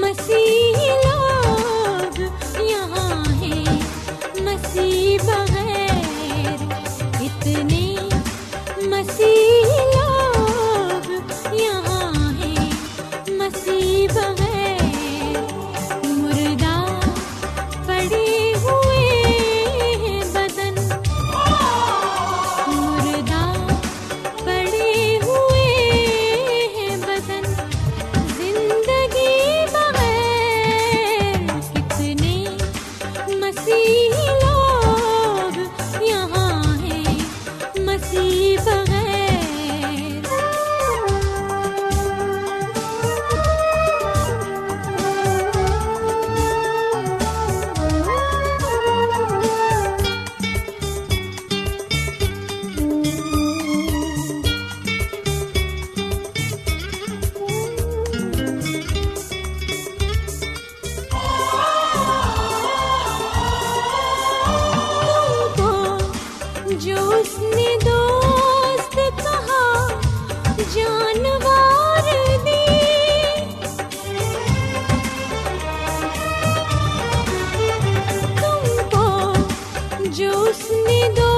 مسیح یہاں بغیر اتنی مسیح اس نے دو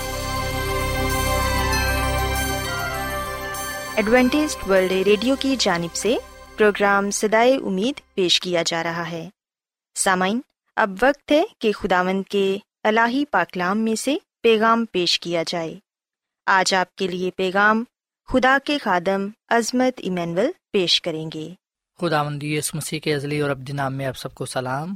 Adventist world radio کی جانب سے پروگرام سدائے امید پیش کیا جا رہا ہے۔ سامعین، اب وقت ہے کہ خداوند کے الہی پاکلام میں سے پیغام پیش کیا جائے۔ آج آپ کے لیے پیغام خدا کے خادم عظمت ایمینول پیش کریں گے۔ خدا مندی مسیح کے ازلی اور ابدی نام میں آپ سب کو سلام۔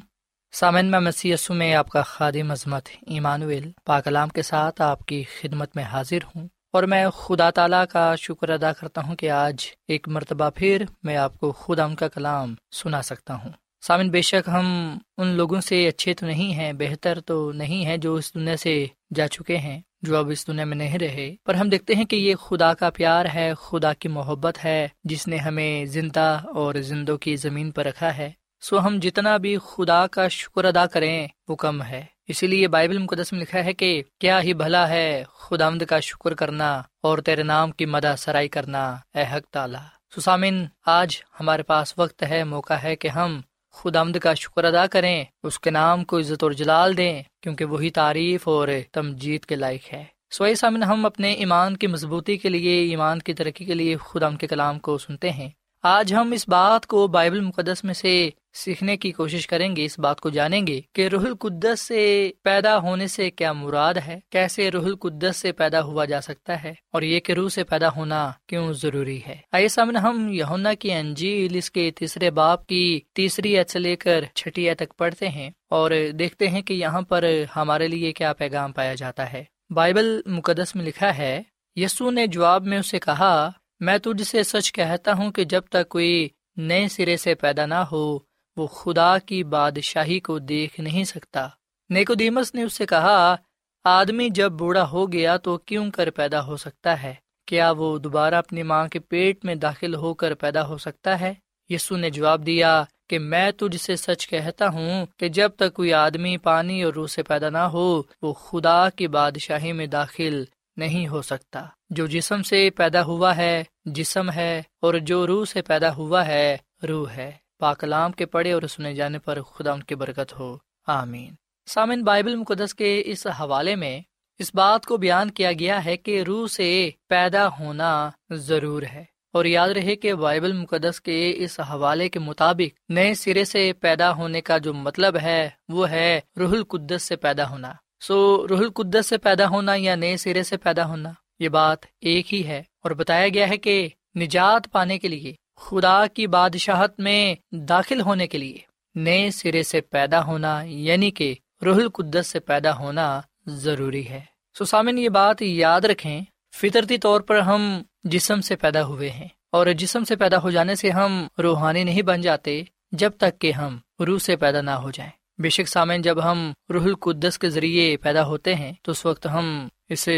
سامن میں مسی میں آپ کا خادم عظمت ایمانویل پاکلام کے ساتھ آپ کی خدمت میں حاضر ہوں۔ اور میں خدا تعالیٰ کا شکر ادا کرتا ہوں کہ آج ایک مرتبہ پھر میں آپ کو خدا ان کا کلام سنا سکتا ہوں۔ سامن، بے شک ہم ان لوگوں سے اچھے تو نہیں ہیں، بہتر تو نہیں ہیں جو اس دنیا سے جا چکے ہیں، جو اب اس دنیا میں نہیں رہے۔ پر ہم دیکھتے ہیں کہ یہ خدا کا پیار ہے، خدا کی محبت ہے، جس نے ہمیں زندہ اور زندوں کی زمین پر رکھا ہے۔ سو ہم جتنا بھی خدا کا شکر ادا کریں، وہ کم ہے۔ اسی لیے بائبل مقدس میں لکھا ہے کہ کیا ہی بھلا ہے خدا کا شکر کرنا اور تیرے نام کی مدہ سرائی کرنا، اے حق تعالی۔ سسامن آج ہمارے پاس وقت ہے، موقع ہے کہ ہم خدا کا شکر ادا کریں، اس کے نام کو عزت اور جلال دیں، کیونکہ وہی تعریف اور تمجید کے لائق ہے۔ سوئی سامن ہم اپنے ایمان کی مضبوطی کے لیے، ایمان کی ترقی کے لیے خدا کے کلام کو سنتے ہیں۔ آج ہم اس بات کو بائبل مقدس میں سے سیکھنے کی کوشش کریں گے، اس بات کو جانیں گے کہ روح القدس سے پیدا ہونے سے کیا مراد ہے؟ کیسے روح القدس سے پیدا ہوا جا سکتا ہے؟ اور یہ کہ روح سے پیدا ہونا کیوں ضروری ہے؟ آئیے سامنے ہم یونا کی انجیل، اس کے تیسرے باپ کی تیسری عید سے لے کر چھٹی عید تک پڑھتے ہیں اور دیکھتے ہیں کہ یہاں پر ہمارے لیے کیا پیغام پایا جاتا ہے۔ بائبل مقدس میں لکھا ہے یسو نے جواب میں اسے کہا میں تجھ سے سچ کہتا ہوں کہ جب تک کوئی نئے سرے سے پیدا نہ ہو، وہ خدا کی بادشاہی کو دیکھ نہیں سکتا۔ نیکو دیمس نے اس سے کہا، آدمی جب بوڑھا ہو گیا تو کیوں کر پیدا ہو سکتا ہے؟ کیا وہ دوبارہ اپنی ماں کے پیٹ میں داخل ہو کر پیدا ہو سکتا ہے؟ یسو نے جواب دیا کہ میں تجھ سے سچ کہتا ہوں کہ جب تک کوئی آدمی پانی اور روح سے پیدا نہ ہو، وہ خدا کی بادشاہی میں داخل نہیں ہو سکتا۔ جو جسم سے پیدا ہوا ہے، جسم ہے اور جو روح سے پیدا ہوا ہے، روح ہے۔ پاکلام کے پڑھے اور سنے جانے پر خدا ان کی برکت ہو۔ آمین۔ سامن بائبل مقدس کے اس حوالے میں اس بات کو بیان کیا گیا ہے کہ روح سے پیدا ہونا ضرور ہے۔ اور یاد رہے کہ بائبل مقدس کے اس حوالے کے مطابق نئے سرے سے پیدا ہونے کا جو مطلب ہے، وہ ہے روح القدس سے پیدا ہونا۔ سو، روح القدس سے پیدا ہونا یا نئے سرے سے پیدا ہونا؟ یہ بات ایک ہی ہے اور بتایا گیا ہے کہ نجات پانے کے لیے، خدا کی بادشاہت میں داخل ہونے کے لیے نئے سرے سے پیدا ہونا یعنی کہ روح القدس سے پیدا ہونا ضروری ہے۔ سو سامن یہ بات یاد رکھیں، فطرتی طور پر ہم جسم سے پیدا ہوئے ہیں اور جسم سے پیدا ہو جانے سے ہم روحانی نہیں بن جاتے جب تک کہ ہم روح سے پیدا نہ ہو جائیں۔ بے شک سامن جب ہم روح القدس کے ذریعے پیدا ہوتے ہیں، تو اس وقت ہم اس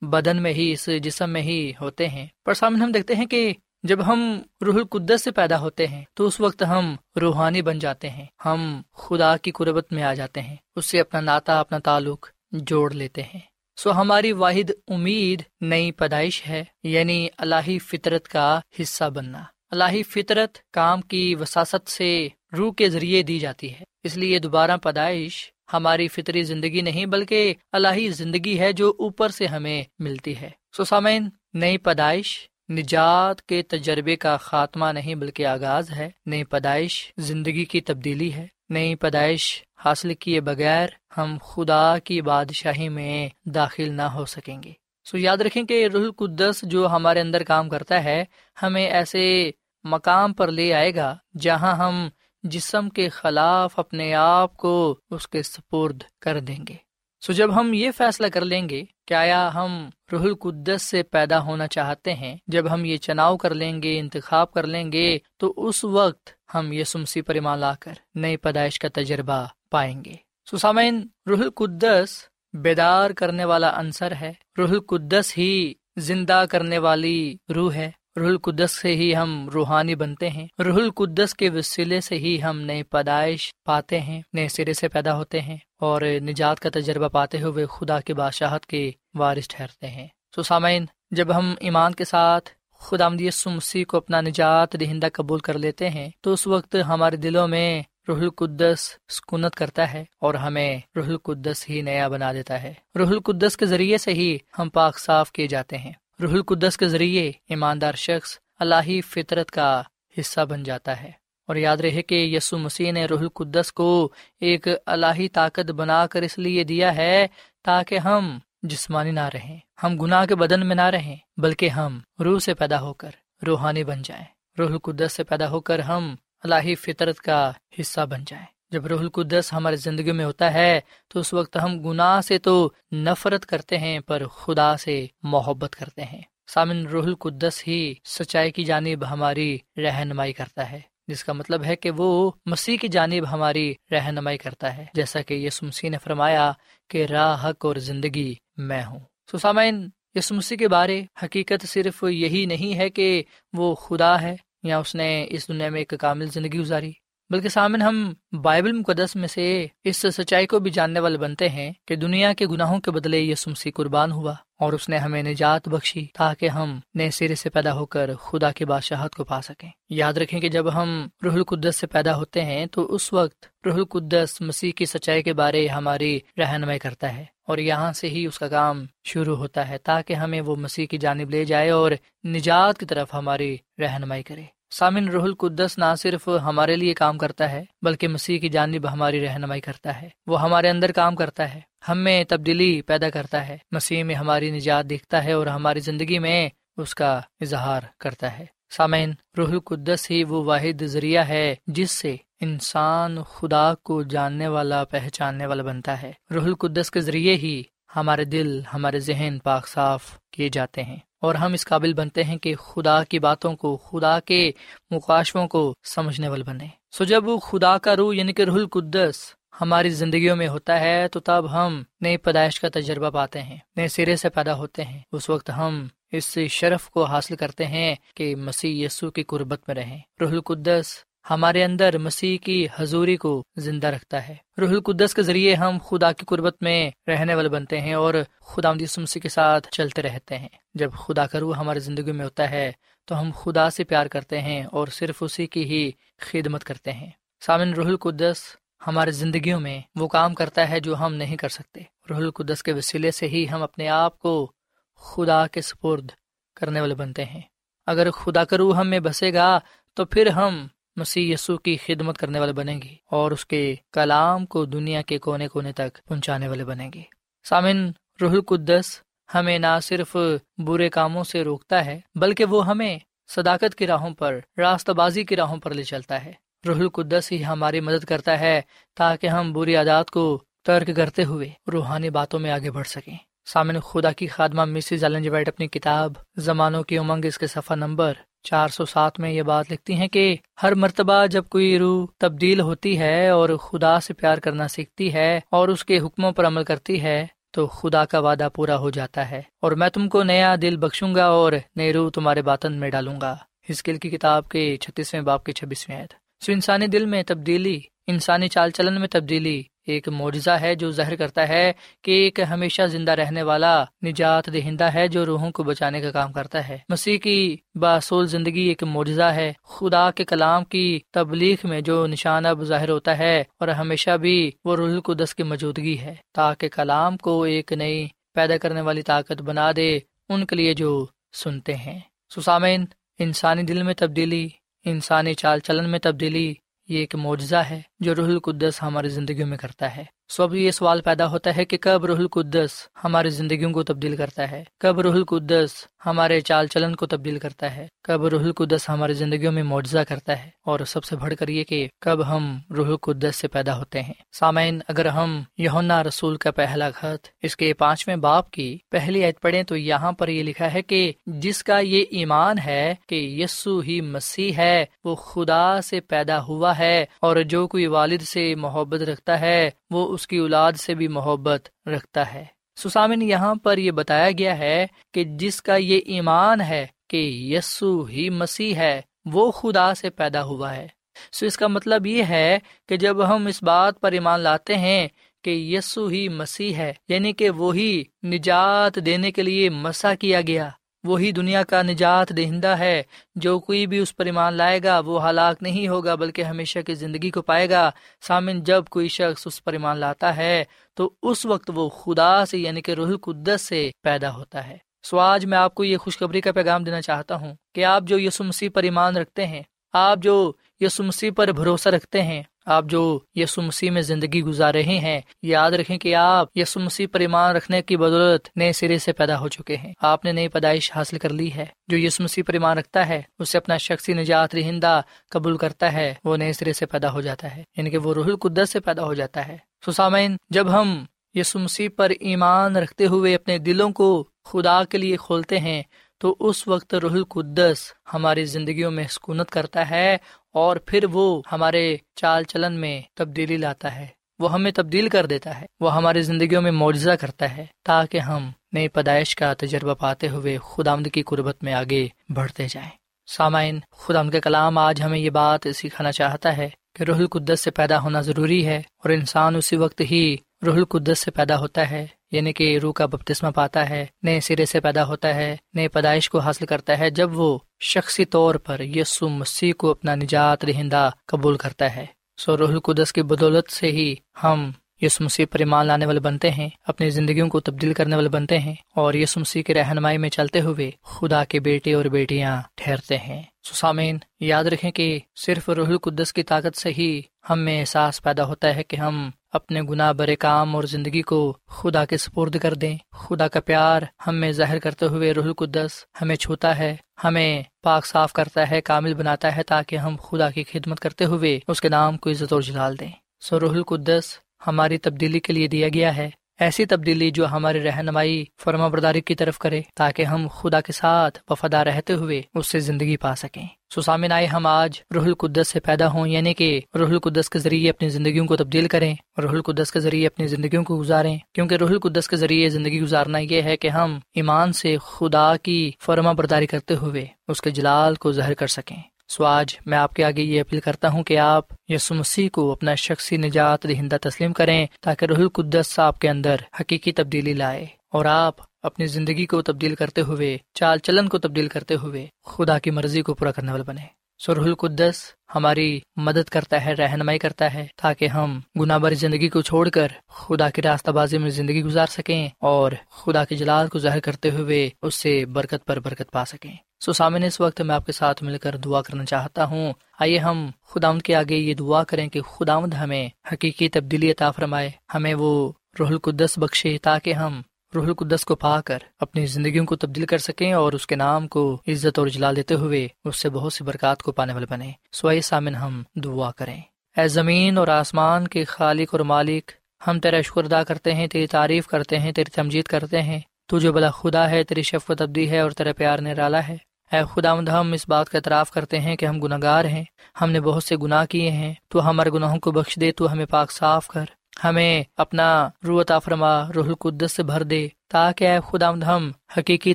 بدن میں ہی، اس جسم میں ہی ہوتے ہیں۔ پر سامن ہم دیکھتے ہیں کہ جب ہم روح القدس سے پیدا ہوتے ہیں، تو اس وقت ہم روحانی بن جاتے ہیں۔ ہم خدا کی قربت میں آ جاتے ہیں۔ اس سے اپنا ناتا، اپنا تعلق جوڑ لیتے ہیں۔ سو ہماری واحد امید نئی پیدائش ہے یعنی اللہ فطرت کا حصہ بننا۔ اللہ فطرت کام کی وساست سے روح کے ذریعے دی جاتی ہے۔ اس لیے دوبارہ پیدائش ہماری فطری زندگی نہیں بلکہ اللہ زندگی ہے جو اوپر سے ہمیں ملتی ہے۔ سو سامعین، نئی پیدائش، نجات کے تجربے کا خاتمہ نہیں بلکہ آغاز ہے۔ نئی پیدائش زندگی کی تبدیلی ہے۔ نئی پیدائش حاصل کیے بغیر ہم خدا کی بادشاہی میں داخل نہ ہو سکیں گے۔ سو یاد رکھیں کہ رح القدس جو ہمارے اندر کام کرتا ہے، ہمیں ایسے مقام پر لے آئے گا جہاں ہم جسم کے خلاف اپنے آپ کو اس کے سپرد کر دیں گے۔ سو جب ہم یہ فیصلہ کر لیں گے کہ آیا ہم رح القدس سے پیدا ہونا چاہتے ہیں، جب ہم یہ چناؤ کر لیں گے، انتخاب کر لیں گے، تو اس وقت ہم یہ سمسی پر ایمان لا کر نئی پیدائش کا تجربہ پائیں گے۔ سسامین رح القدس بیدار کرنے والا عنصر ہے۔ رح القدس ہی زندہ کرنے والی روح ہے۔ رح القدس سے ہی ہم روحانی بنتے ہیں۔ رح القدس کے وسیلے سے ہی ہم نئی پیدائش پاتے ہیں، نئے سرے سے پیدا ہوتے ہیں اور نجات کا تجربہ پاتے ہوئے خدا کے بادشاہت کے وارث ٹھہرتے ہیں۔ سو سامعین، جب ہم ایمان کے ساتھ خدا مسیح کو اپنا نجات دہندہ قبول کر لیتے ہیں، تو اس وقت ہمارے دلوں میں رح القدس سکونت کرتا ہے اور ہمیں رح القدس ہی نیا بنا دیتا ہے۔ رح القدس کے ذریعے سے ہی ہم پاک صاف کیے جاتے ہیں۔ رح القدس کے ذریعے ایماندار شخص اللہ فطرت کا حصہ بن جاتا ہے۔ اور یاد رہے کہ یسو مسیح نے رح القدس کو ایک الہی طاقت بنا کر اس لیے دیا ہے تاکہ ہم جسمانی نہ رہیں، ہم گناہ کے بدن میں نہ رہیں، بلکہ ہم روح سے پیدا ہو کر روحانی بن جائیں۔ روح القدس سے پیدا ہو کر ہم اللہ فطرت کا حصہ بن جائیں۔ جب روح القدس ہماری زندگی میں ہوتا ہے، تو اس وقت ہم گناہ سے تو نفرت کرتے ہیں، پر خدا سے محبت کرتے ہیں۔ سامن، روح القدس ہی سچائی کی جانب ہماری رہنمائی کرتا ہے، جس کا مطلب ہے کہ وہ مسیح کی جانب ہماری رہنمائی کرتا ہے۔ جیسا کہ یس مسیح نے فرمایا کہ راہ، حق اور زندگی میں ہوں۔ سسامین یس مسیح کے بارے حقیقت صرف یہی نہیں ہے کہ وہ خدا ہے یا اس نے اس دنیا میں ایک کامل زندگی گزاری۔ بلکہ سامن ہم بائبل مقدس میں سے اس سچائی کو بھی جاننے والے بنتے ہیں کہ دنیا کے گناہوں کے بدلے یہ سمسی قربان ہوا اور اس نے ہمیں نجات بخشی تاکہ ہم نئے سرے سے پیدا ہو کر خدا کی بادشاہت کو پا سکیں۔ یاد رکھیں کہ جب ہم رح القدس سے پیدا ہوتے ہیں تو اس وقت رح القدس مسیح کی سچائی کے بارے ہماری رہنمائی کرتا ہے اور یہاں سے ہی اس کا کام شروع ہوتا ہے تاکہ ہمیں وہ مسیح کی جانب لے جائے اور نجات کی طرف ہماری رہنمائی کرے۔ سامن رح القدس نہ صرف ہمارے لیے کام کرتا ہے، بلکہ مسیح کی جانب ہماری رہنمائی کرتا ہے۔ وہ ہمارے اندر کام کرتا ہے، ہم میں تبدیلی پیدا کرتا ہے۔ مسیح میں ہماری نجات دیکھتا ہے اور ہماری زندگی میں اس کا اظہار کرتا ہے۔ سامعین روح القدس ہی وہ واحد ذریعہ ہے جس سے انسان خدا کو جاننے والا، پہچاننے والا بنتا ہے۔ روح القدس کے ذریعے ہی ہمارے دل، ہمارے ذہن پاک صاف کیے جاتے ہیں۔ اور ہم اس قابل بنتے ہیں کہ خدا کی باتوں کو، خدا کے مقاشوں کو سمجھنے والے بنے۔ سو جب خدا کا روح یعنی کہ روح القدس ہماری زندگیوں میں ہوتا ہے، تو تب ہم نئی پیدائش کا تجربہ پاتے ہیں، نئے سرے سے پیدا ہوتے ہیں۔ اس وقت ہم اس شرف کو حاصل کرتے ہیں کہ مسیح یسو کی قربت میں رہیں۔ روح القدس ہمارے اندر مسیح کی حضوری کو زندہ رکھتا ہے۔ روح القدس کے ذریعے ہم خدا کی قربت میں رہنے والے بنتے ہیں اور خدا مسیح کے ساتھ چلتے رہتے ہیں۔ جب خدا کا روح ہماری زندگی میں ہوتا ہے، تو ہم خدا سے پیار کرتے ہیں اور صرف اسی کی ہی خدمت کرتے ہیں۔ سامن روح القدس ہماری زندگیوں میں وہ کام کرتا ہے جو ہم نہیں کر سکتے۔ روح القدس کے وسیلے سے ہی ہم اپنے آپ کو خدا کے سپرد کرنے والے بنتے ہیں۔ اگر خدا کا روح ہم میں بسے گا، تو پھر ہم مسیح یسو کی خدمت کرنے والے بنیں گے اور اس کے کلام کو دنیا کے کونے کونے تک پہنچانے والے بنیں گے سامن روح القدس ہمیں نہ صرف برے کاموں سے روکتا ہے، بلکہ وہ ہمیں صداقت کی راہوں پر، راستہ بازی کی راہوں پر لے چلتا ہے۔ روح القدس ہی ہماری مدد کرتا ہے تاکہ ہم بری عادات کو ترک کرتے ہوئے روحانی باتوں میں آگے بڑھ سکیں۔ سامن خدا کی خادمہ مسز ایلن وائٹ اپنی کتاب زمانوں کی امنگ، اس کے صفحہ نمبر چار سو سات میں یہ بات لکھتی ہیں کہ ہر مرتبہ جب کوئی روح تبدیل ہوتی ہے اور خدا سے پیار کرنا سیکھتی ہے اور اس کے حکموں پر عمل کرتی ہے، تو خدا کا وعدہ پورا ہو جاتا ہے۔ اور میں تم کو نیا دل بخشوں گا اور نئی روح تمہارے باطن میں ڈالوں گا۔ ہسکل کی کتاب کے چھتیسویں باپ کے چھبیسویں عید سو انسانی دل میں تبدیلی، انسانی چال چلن میں تبدیلی ایک معجزہ ہے جو ظاہر کرتا ہے کہ ایک ہمیشہ زندہ رہنے والا نجات دہندہ ہے جو روحوں کو بچانے کا کام کرتا ہے۔ مسیح کی باصول زندگی ایک معجزہ ہے۔ خدا کے کلام کی تبلیغ میں جو نشان اب ظاہر ہوتا ہے اور ہمیشہ بھی وہ روح القدس کی موجودگی ہے۔ تاکہ کلام کو ایک نئی پیدا کرنے والی طاقت بنا دے ان کے لیے جو سنتے ہیں۔ سسامین انسانی دل میں تبدیلی، انسانی چال چلن میں تبدیلی یہ ایک معجزہ ہے جو روح القدس ہماری زندگیوں میں کرتا ہے۔ سو اب یہ سوال پیدا ہوتا ہے کہ کب روح القدس ہماری زندگیوں کو تبدیل کرتا ہے؟ کب روح القدس ہمارے چال چلن کو تبدیل کرتا ہے؟ کب روح القدس ہماری زندگیوں میں معجزہ کرتا ہے؟ اور سب سے بڑھ کر یہ کہ کب ہم روح القدس سے پیدا ہوتے ہیں؟ سامعین، اگر ہم یونا رسول کا پہلا خط، اس کے پانچویں باپ کی پہلی عید پڑھیں تو یہاں پر یہ لکھا ہے کہ جس کا یہ ایمان ہے کہ یسو ہی مسیح ہے، وہ خدا سے پیدا ہوا ہے اور جو کوئی والد سے محبت رکھتا ہے، وہ اس کی اولاد سے بھی محبت رکھتا ہے۔ سسامن، یہاں پر یہ بتایا گیا ہے کہ جس کا یہ ایمان ہے کہ یسو ہی مسیح ہے، وہ خدا سے پیدا ہوا ہے۔ سو اس کا مطلب یہ ہے کہ جب ہم اس بات پر ایمان لاتے ہیں کہ یسو ہی مسیح ہے یعنی کہ وہی نجات دینے کے لیے مسا کیا گیا۔ وہی دنیا کا نجات دہندہ ہے۔ جو کوئی بھی اس پر ایمان لائے گا، وہ ہلاک نہیں ہوگا، بلکہ ہمیشہ کی زندگی کو پائے گا۔ سامن، جب کوئی شخص اس پر ایمان لاتا ہے، تو اس وقت وہ خدا سے یعنی کہ روح القدس سے پیدا ہوتا ہے۔ سو آج میں آپ کو یہ خوشخبری کا پیغام دینا چاہتا ہوں کہ آپ جو یسو مسیح پر ایمان رکھتے ہیں، آپ جو یسو مسیح پر بھروسہ رکھتے ہیں آپ جو یسو مسیح میں زندگی گزار رہے ہیں، یاد رکھیں کہ آپ یسو مسیح پر ایمان رکھنے کی بدولت نئے سرے سے پیدا ہو چکے ہیں۔ آپ نے نئی پیدائش حاصل کر لی ہے۔ جو یسو مسیح پر ایمان رکھتا ہے، اسے اپنا شخصی نجات رہندہ قبول کرتا ہے، وہ نئے سرے سے پیدا ہو جاتا ہے۔ یعنی کہ وہ روح القدس سے پیدا ہو جاتا ہے۔ سسامین جب ہم یسو مسیح پر ایمان رکھتے ہوئے اپنے دلوں کو خدا کے لیے کھولتے ہیں تو اس وقت روح القدس ہماری زندگیوں میں سکونت کرتا ہے اور پھر وہ ہمارے چال چلن میں تبدیلی لاتا ہے۔ وہ ہمیں تبدیل کر دیتا ہے۔ وہ ہماری زندگیوں میں معجزہ کرتا ہے تاکہ ہم نئی پیدائش کا تجربہ پاتے ہوئے خدا کی قربت میں آگے بڑھتے جائیں۔ سامعین خدا کے کلام آج ہمیں یہ بات سکھانا چاہتا ہے کہ روح القدس سے پیدا ہونا ضروری ہے اور انسان اسی وقت ہی روح القدس سے پیدا ہوتا ہے۔ یعنی کہ روح کا بپتسمہ پاتا ہے، نئے سرے سے پیدا ہوتا ہے، نئے پیدائش کو حاصل کرتا ہے جب وہ شخصی طور پر یسو مسیح کو اپنا نجات رہندہ قبول کرتا ہے۔ سو روح القدس کی بدولت سے ہی ہم یس مسیح پر ایمان لانے والے بنتے ہیں، اپنی زندگیوں کو تبدیل کرنے والے بنتے ہیں، اور یس مسیح کی رہنمائی میں چلتے ہوئے خدا کے بیٹے اور بیٹیاں ٹھہرتے ہیں۔ سسامین یاد رکھیں کہ صرف روح القدس کی طاقت سے ہی ہم میں احساس پیدا ہوتا ہے کہ ہم اپنے گناہ برے کام اور زندگی کو خدا کے سپرد کر دیں۔ خدا کا پیار ہم میں ظاہر کرتے ہوئے روح القدس ہمیں چھوتا ہے، ہمیں پاک صاف کرتا ہے، کامل بناتا ہے تاکہ ہم خدا کی خدمت کرتے ہوئے اس کے نام کو عزت اور جلال دیں۔ سو روح القدس ہماری تبدیلی کے لیے دیا گیا ہے۔ ایسی تبدیلی جو ہماری رہنمائی فرما برداری کی طرف کرے تاکہ ہم خدا کے ساتھ وفادار رہتے ہوئے اس سے زندگی پا سکیں۔ سسامن آئے، ہم آج روح القدس سے پیدا ہوں یعنی کہ روح القدس کے ذریعے اپنی زندگیوں کو تبدیل کریں، روح القدس کے ذریعے اپنی زندگیوں کو گزاریں۔ کیونکہ روح القدس کے ذریعے زندگی گزارنا یہ ہے کہ ہم ایمان سے خدا کی فرما برداری کرتے ہوئے اس کے جلال کو ظاہر کر سکیں۔ سو آج میں آپ کے آگے یہ اپیل کرتا ہوں کہ آپ یسو مسیح کو اپنا شخصی نجات دہندہ تسلیم کریں تاکہ رح القدس آپ کے اندر حقیقی تبدیلی لائے اور آپ اپنی زندگی کو تبدیل کرتے ہوئے، چال چلن کو تبدیل کرتے ہوئے خدا کی مرضی کو پورا کرنے والے بنے سرح القدس ہماری مدد کرتا ہے، رہنمائی کرتا ہے تاکہ ہم گناہ بری زندگی کو چھوڑ کر خدا کی راستہ بازی میں زندگی گزار سکیں اور خدا کے جلال کو ظاہر کرتے ہوئے اس سے برکت پر برکت پا سکیں۔ سو سامنے اس وقت میں آپ کے ساتھ مل کر دعا کرنا چاہتا ہوں۔ آئیے ہم خدا کے آگے یہ دعا کریں کہ خدا ہمیں حقیقی تبدیلی عطا فرمائے، ہمیں وہ روح القدس بخشے تاکہ ہم روح القدس کو پا کر اپنی زندگیوں کو تبدیل کر سکیں اور اس کے نام کو عزت اور جلا دیتے ہوئے اس سے بہت سی برکات کو پانے والے بنے سوئی سامن ہم دعا کریں۔ اے زمین اور آسمان کے خالق اور مالک، ہم تیرا شکر ادا کرتے ہیں، تیری تعریف کرتے ہیں، تیری تمجید کرتے ہیں۔ تو جو بلا خدا ہے، تیری شفقت ابدی ہے اور تیرے پیار نے رالا ہے۔ اے خدا مند ہم اس بات کا اعتراف کرتے ہیں کہ ہم گناہ گار ہیں، ہم نے بہت سے گناہ کیے ہیں، تو ہمارے گناہوں کو بخش دے، تو ہمیں پاک صاف کر، ہمیں اپنا روح فرما، روح القدس سے بھر دے، تاکہ اے خدا مند ہم حقیقی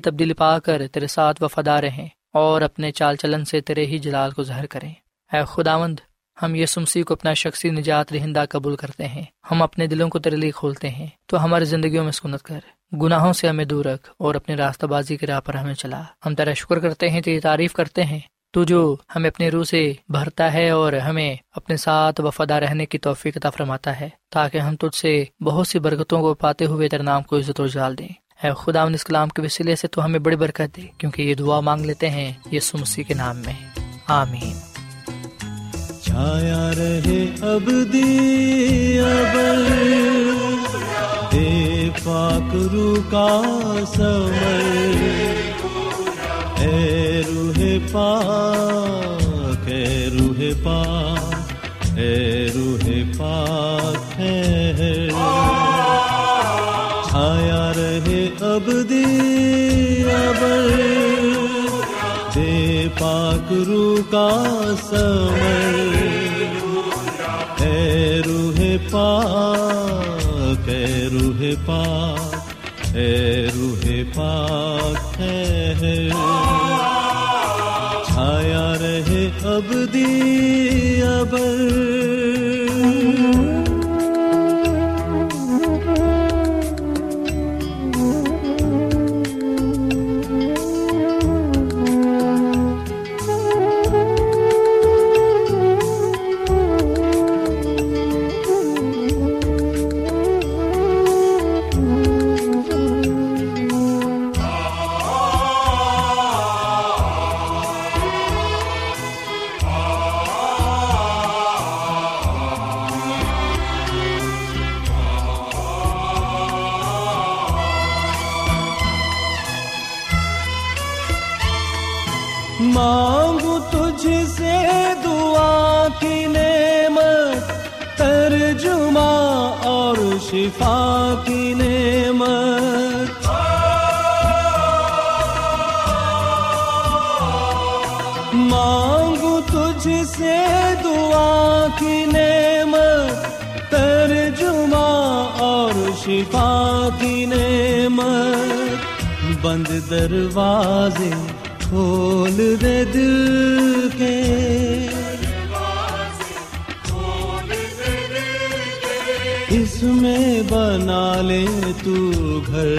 تبدیلی پا کر تیرے ساتھ وفادار رہیں اور اپنے چال چلن سے تیرے ہی جلال کو ظاہر کریں۔ اے خدا مند ہم یہ سمسی کو اپنا شخصی نجات رہندہ قبول کرتے ہیں، ہم اپنے دلوں کو تیرے لیے کھولتے ہیں، تو ہماری زندگیوں میں سکونت کر۔ گناہوں سے ہمیں دور رکھ اور اپنی راستہ بازی کی راہ پر ہمیں چلا۔ ہم تیرا شکر کرتے ہیں، تیری تعریف کرتے ہیں۔ تو جو ہمیں اپنے روح سے بھرتا ہے اور ہمیں اپنے ساتھ وفادہ رہنے کی توفیق عطا فرماتا ہے، تاکہ ہم تجھ سے بہت سی برکتوں کو پاتے ہوئے تیرے نام کو عزت و جال دیں۔ اے خدا اس کلام کے وسیلے سے تو ہمیں بڑی برکت دے کیونکہ یہ دعا مانگ لیتے ہیں یہ سمسی کے نام میں۔ آمین۔ چھایا رہے اب ابل پاک رو کا سمر اے روح پاک اے روح پاک اے روح پاک ہے چھایا رہے اب ابل دے پاک رو کا سمر اے روح پاک پاک اے روح پاک ہے۔ چھایا رہے اب ابر۔ شفا کی نعمت بند دروازے کھول دے دل کے۔ اس میں بنا لے تو گھر۔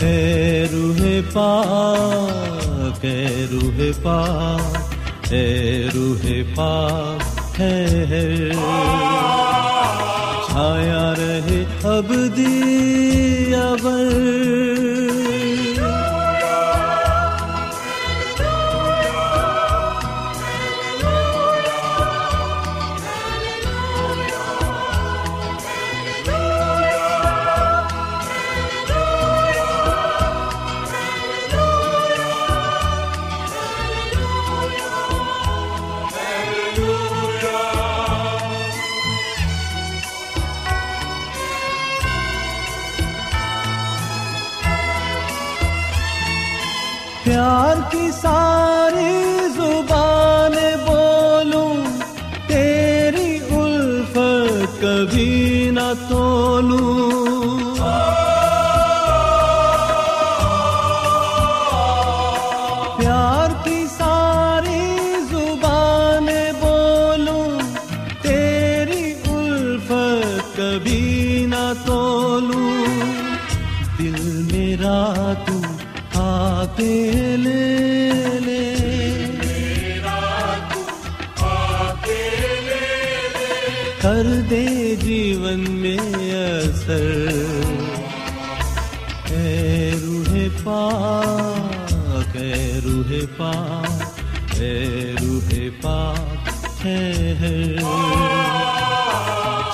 اے روح پاک، اے روح پاک، اے روح پاک ہے۔ چھایا رہے اب دیا بر اثر اے روح پاک، اے روح پاک، اے روح پاک ہے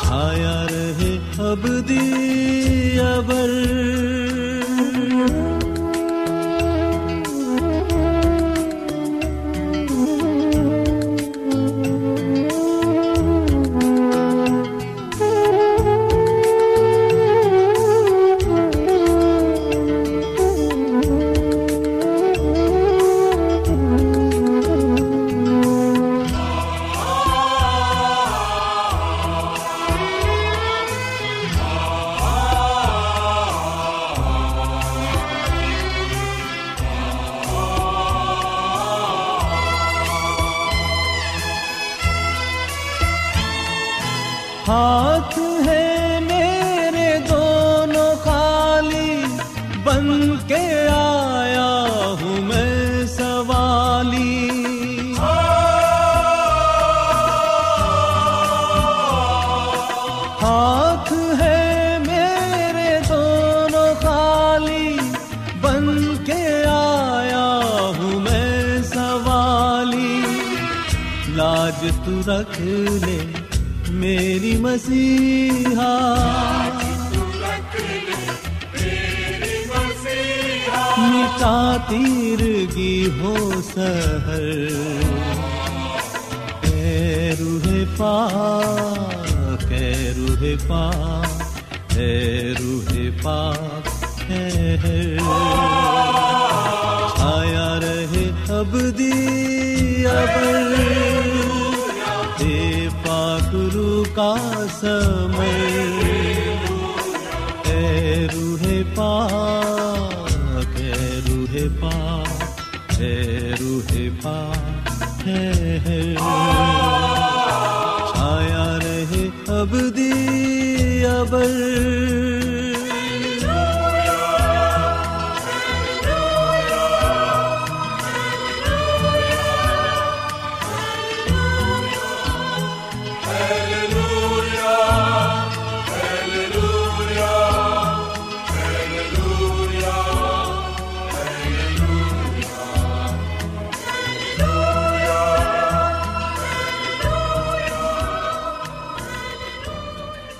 چھایا رہے اب دیا ابر ہاتھ ہے مسیحا مٹا تیرگی ہو سہر۔ اے روح پاک، اے روح پاک، اے روح پاک آیا رہے اب دی ابر اے پاک کا سمے۔ اے روح پاک، اے روح پاک، اے روح پاک ہے چھایا رہے اب دی ابر۔